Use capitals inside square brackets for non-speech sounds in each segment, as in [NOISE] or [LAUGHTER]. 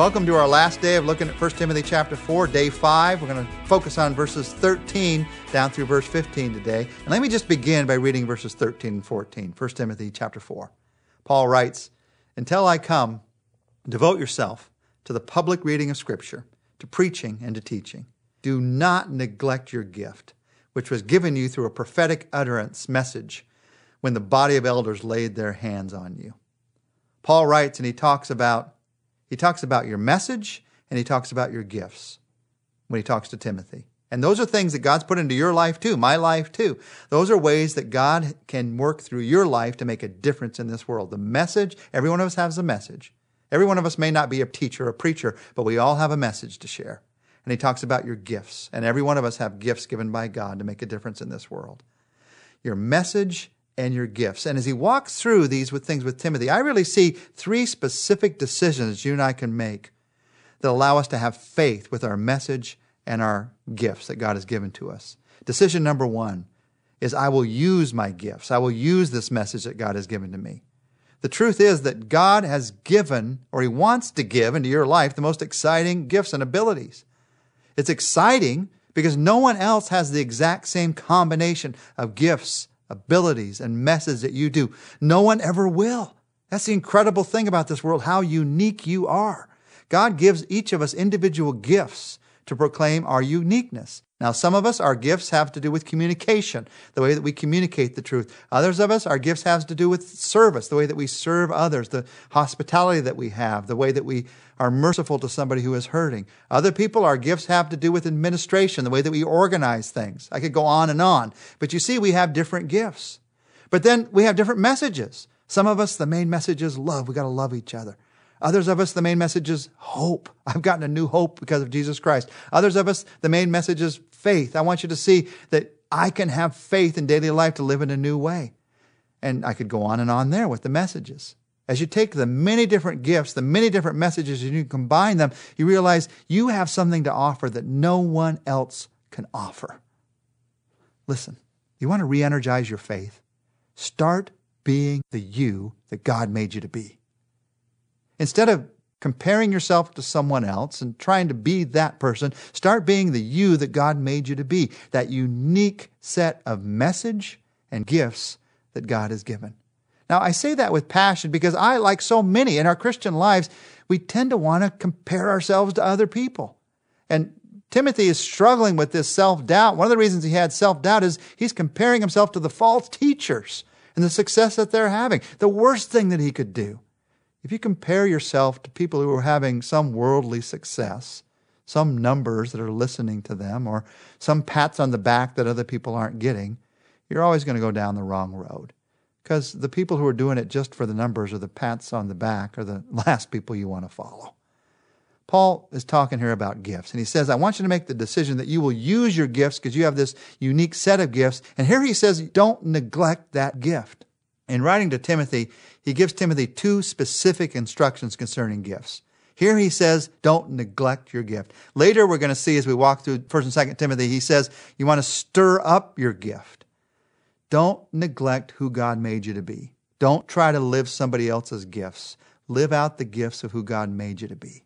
Welcome to our last day of looking at 1 Timothy chapter 4, day 5. We're going to focus on verses 13 down through verse 15 today. And let me just begin by reading verses 13 and 14. 1 Timothy chapter 4. Paul writes, Until I come, devote yourself to the public reading of Scripture, to preaching and to teaching. Do not neglect your gift, which was given you through a prophetic utterance message when the body of elders laid their hands on you. Paul writes and he talks about he talks about your message and he talks about your gifts when he talks to Timothy. And those are things that God's put into your life too, my life too. Those are ways that God can work through your life to make a difference in this world. The message, every one of us has a message. Every one of us may not be a teacher, a preacher, but we all have a message to share. And he talks about your gifts. And every one of us have gifts given by God to make a difference in this world. Your message and your gifts. And as he walks through these with things with Timothy, I really see three specific decisions you and I can make that allow us to have faith with our message and our gifts that God has given to us. Decision number one is I will use my gifts. I will use this message that God has given to me. The truth is that God has given, or He wants to give into your life, the most exciting gifts and abilities. It's exciting because no one else has the exact same combination of gifts abilities and methods that you do. No one ever will. That's the incredible thing about this world, how unique you are. God gives each of us individual gifts to proclaim our uniqueness. Now, some of us, our gifts have to do with communication, the way that we communicate the truth. Others of us, our gifts have to do with service, the way that we serve others, the hospitality that we have, the way that we are merciful to somebody who is hurting. Other people, our gifts have to do with administration, the way that we organize things. I could go on and on. But you see, we have different gifts. But then we have different messages. Some of us, the main message is love. We got to love each other. Others of us, the main message is hope. I've gotten a new hope because of Jesus Christ. Others of us, the main message is faith. I want you to see that I can have faith in daily life to live in a new way. And I could go on and on there with the messages. As you take the many different gifts, the many different messages, and you combine them, you realize you have something to offer that no one else can offer. Listen, you want to re energize your faith? Start being the you that God made you to be. Instead of comparing yourself to someone else and trying to be that person, start being the you that God made you to be, that unique set of message and gifts that God has given. Now, I say that with passion because I, like so many in our Christian lives, we tend to want to compare ourselves to other people. And Timothy is struggling with this self doubt. One of the reasons he had self doubt is he's comparing himself to the false teachers and the success that they're having. The worst thing that he could do if you compare yourself to people who are having some worldly success, some numbers that are listening to them, or some pats on the back that other people aren't getting, you're always going to go down the wrong road. Because the people who are doing it just for the numbers or the pats on the back are the [LAUGHS] last people you want to follow. Paul is talking here about gifts, and he says, I want you to make the decision that you will use your gifts because you have this unique set of gifts. And here he says, don't neglect that gift. In writing to Timothy, he gives Timothy two specific instructions concerning gifts. Here he says, don't neglect your gift. Later, we're going to see as we walk through 1st and 2nd Timothy, he says, you want to stir up your gift. Don't neglect who God made you to be. Don't try to live somebody else's gifts. Live out the gifts of who God made you to be.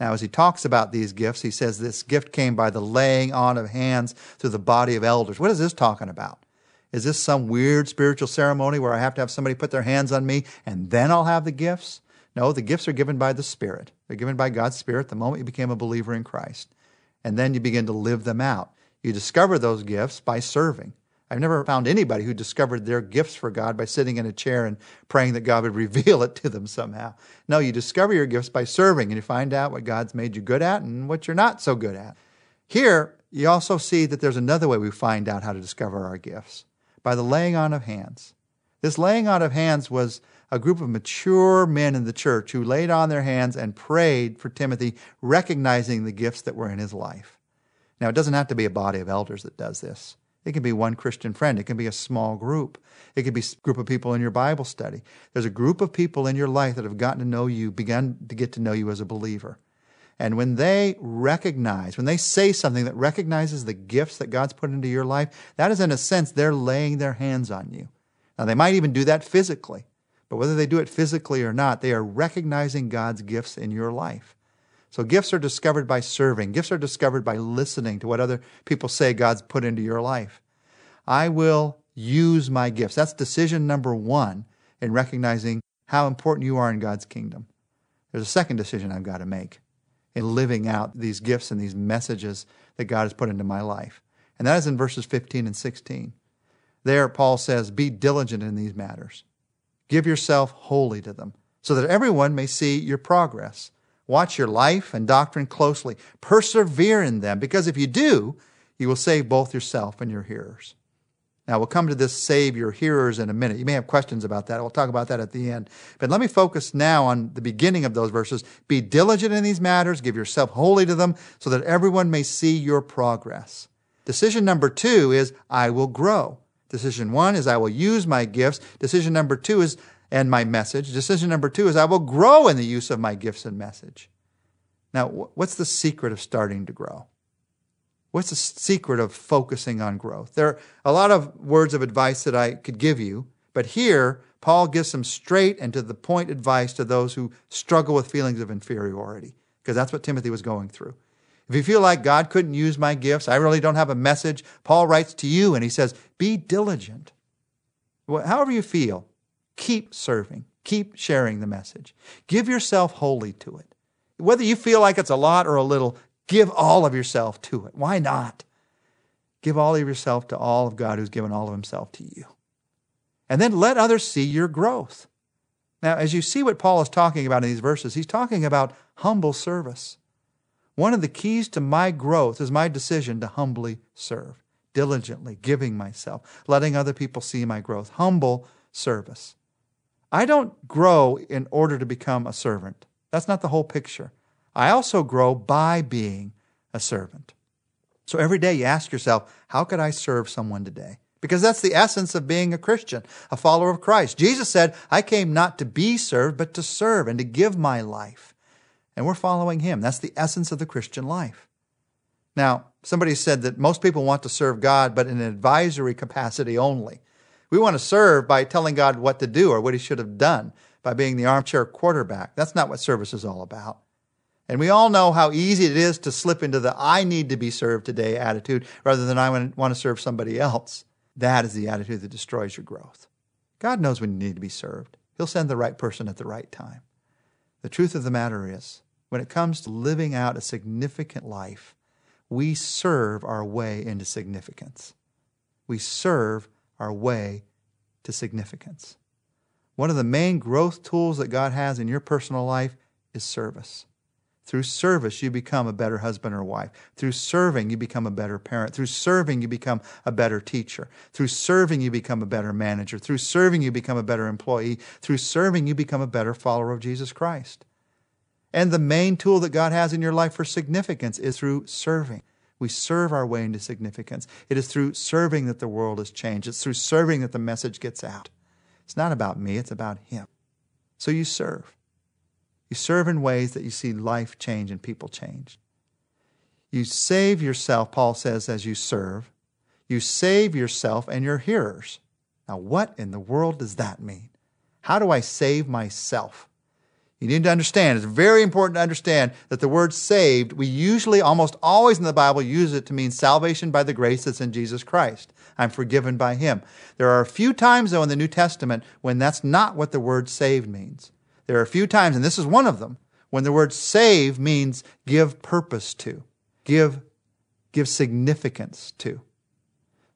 Now, as he talks about these gifts, he says this gift came by the laying on of hands through the body of elders. What is this talking about? Is this some weird spiritual ceremony where I have to have somebody put their hands on me and then I'll have the gifts? No, the gifts are given by the Spirit. They're given by God's Spirit the moment you became a believer in Christ. And then you begin to live them out. You discover those gifts by serving. I've never found anybody who discovered their gifts for God by sitting in a chair and praying that God would [LAUGHS] reveal it to them somehow. No, you discover your gifts by serving and you find out what God's made you good at and what you're not so good at. Here, you also see that there's another way we find out how to discover our gifts by the laying on of hands. This laying on of hands was a group of mature men in the church who laid on their hands and prayed for Timothy, recognizing the gifts that were in his life. Now, it doesn't have to be a body of elders that does this. It can be one Christian friend. It can be a small group. It could be a group of people in your Bible study. There's a group of people in your life that have gotten to know you, begun to get to know you as a believer. And when they recognize, when they say something that recognizes the gifts that God's put into your life, that is in a sense, they're laying their hands on you. Now, they might even do that physically, But whether they do it physically or not, they are recognizing God's gifts in your life. So gifts are discovered by serving. Gifts are discovered by listening to what other people say God's put into your life. I will use my gifts. That's decision number one in recognizing how important you are in God's kingdom. There's a second decision I've got to make in living out these gifts and these messages that God has put into my life. And that is in verses 15 and 16. There, Paul says, Be diligent in these matters. Give yourself wholly to them, so that everyone may see your progress. Watch your life and doctrine closely. Persevere in them, because if you do, you will save both yourself and your hearers. Now, we'll come to this save your hearers in a minute. You may have questions about that. We'll talk about that at the end. But let me focus now on the beginning of those verses. Be diligent in these matters, give yourself wholly to them, so that everyone may see your progress. Decision number two is, I will grow. Decision one is, I will use my gifts. Decision number two is, and my message. Decision number two is, I will grow in the use of my gifts and message. Now, what's the secret of starting to grow? What's the secret of focusing on growth? There are a lot of words of advice that I could give you, but here Paul gives some straight and to the point advice to those who struggle with feelings of inferiority, because that's what Timothy was going through. If you feel like God couldn't use my gifts, I really don't have a message, Paul writes to you and he says, Be diligent. However you feel, keep serving, keep sharing the message. Give yourself wholly to it. Whether you feel like it's a lot or a little, Give all of yourself to it. Why not? Give all of yourself to all of God who's given all of himself to you. And then let others see your growth. Now, as you see what Paul is talking about in these verses, he's talking about humble service. One of the keys to my growth is my decision to humbly serve, diligently giving myself, letting other people see my growth. Humble service. I don't grow in order to become a servant. That's not the whole picture. I also grow by being a servant. So every day you ask yourself, how could I serve someone today? Because that's the essence of being a Christian, a follower of Christ. Jesus said, I came not to be served, but to serve and to give my life. And we're following him. That's the essence of the Christian life. Now, somebody said that most people want to serve God, but in an advisory capacity only. We want to serve by telling God what to do or what he should have done, by being the armchair quarterback. That's not what service is all about. And we all know how easy it is to slip into the I need to be served today attitude rather than I want to serve somebody else. That is the attitude that destroys your growth. God knows when you need to be served. He'll send the right person at the right time. The truth of the matter is, when it comes to living out a significant life, we serve our way into significance. We serve our way to significance. One of the main growth tools that God has in your personal life is service. Through service, you become a better husband or wife. Through serving, you become a better parent. Through serving, you become a better teacher. Through serving, you become a better manager. Through serving, you become a better employee. Through serving, you become a better follower of Jesus Christ. And the main tool that God has in your life for significance is through serving. We serve our way into significance. It is through serving that the world is changed. It's through serving that the message gets out. It's not about me, it's about Him. So you serve. You serve in ways that you see life change and people change. You save yourself, Paul says, as you serve. You save yourself and your hearers. Now, what in the world does that mean? How do I save myself? You need to understand, it's very important to understand that the word saved, we usually, almost always in the Bible, use it to mean salvation by the grace that's in Jesus Christ. I'm forgiven by Him. There are a few times, though, in the New Testament when that's not what the word saved means. There are a few times, and this is one of them, when the word save means give purpose to, give, give significance to.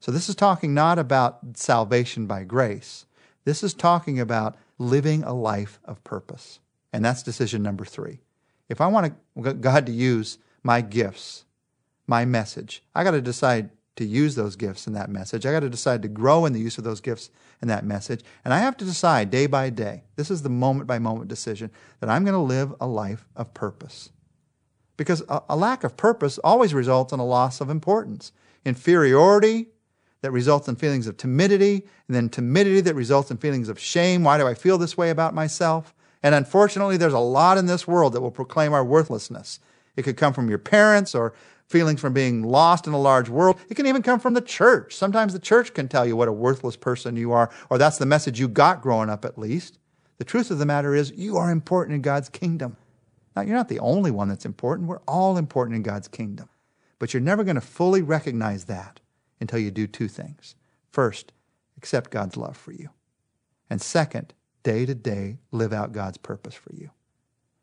So this is talking not about salvation by grace. This is talking about living a life of purpose. And that's decision number three. If I want God to use my gifts, my message, I got to decide to use those gifts in that message. I got to decide to grow in the use of those gifts in that message. And I have to decide day by day. This is the moment by moment decision that I'm going to live a life of purpose. Because a, a lack of purpose always results in a loss of importance. Inferiority that results in feelings of timidity, and then timidity that results in feelings of shame. Why do I feel this way about myself? And unfortunately, there's a lot in this world that will proclaim our worthlessness. It could come from your parents or feelings from being lost in a large world. It can even come from the church. Sometimes the church can tell you what a worthless person you are, or that's the message you got growing up at least. The truth of the matter is, you are important in God's kingdom. Now, you're not the only one that's important. We're all important in God's kingdom. But you're never going to fully recognize that until you do two things. First, accept God's love for you. And second, day to day, live out God's purpose for you.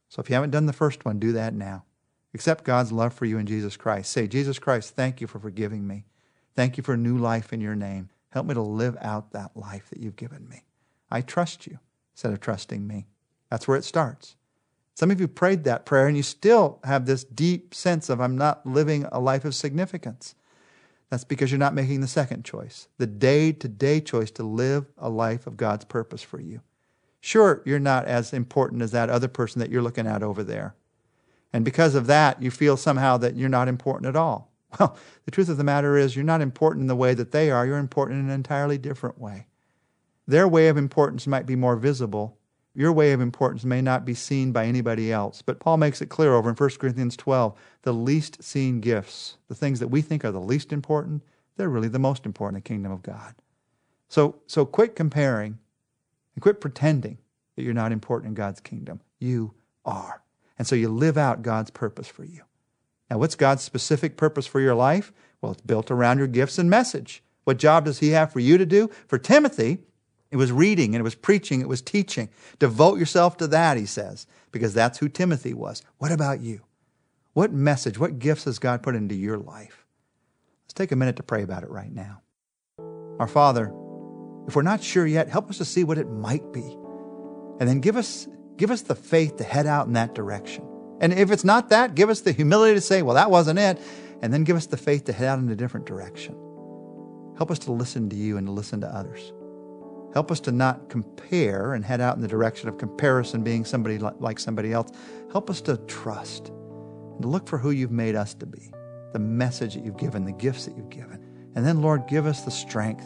So if you haven't done the first one, do that now. Accept God's love for you in Jesus Christ. Say, Jesus Christ, thank you for forgiving me. Thank you for a new life in your name. Help me to live out that life that you've given me. I trust you instead of trusting me. That's where it starts. Some of you prayed that prayer and you still have this deep sense of, I'm not living a life of significance. That's because you're not making the second choice, the day to day choice to live a life of God's purpose for you. Sure, you're not as important as that other person that you're looking at over there. And because of that, you feel somehow that you're not important at all. [LAUGHS] Well, the truth of the matter is, you're not important in the way that they are. You're important in an entirely different way. Their way of importance might be more visible. Your way of importance may not be seen by anybody else. But Paul makes it clear over in 1 Corinthians 12 the least seen gifts, the things that we think are the least important, they're really the most important in the kingdom of God. So, so quit comparing and quit pretending that you're not important in God's kingdom. You are. And so you live out God's purpose for you. Now, what's God's specific purpose for your life? Well, it's built around your gifts and message. What job does He have for you to do? For Timothy, it was reading and it was preaching, it was teaching. Devote yourself to that, he says, because that's who Timothy was. What about you? What message, what gifts has God put into your life? Let's take a minute to pray about it right now. Our Father, if we're not sure yet, help us to see what it might be. And then give us, give us the faith to head out in that direction. And if it's not that, give us the humility to say, well, that wasn't it. And then give us the faith to head out in a different direction. Help us to listen to you and to listen to others. Help us to not compare and head out in the direction of comparison, being somebody like somebody else. Help us to trust and look for who you've made us to be, the message that you've given, the gifts that you've given. And then, Lord, give us the strength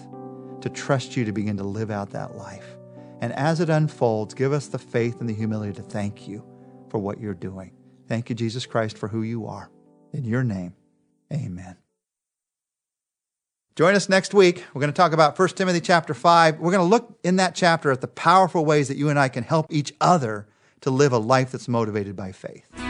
to trust you to begin to live out that life. And as it unfolds, give us the faith and the humility to thank you for what you're doing. Thank you, Jesus Christ, for who you are. In your name, amen. Join us next week. We're going to talk about 1 Timothy chapter 5. We're going to look in that chapter at the powerful ways that you and I can help each other to live a life that's motivated by faith.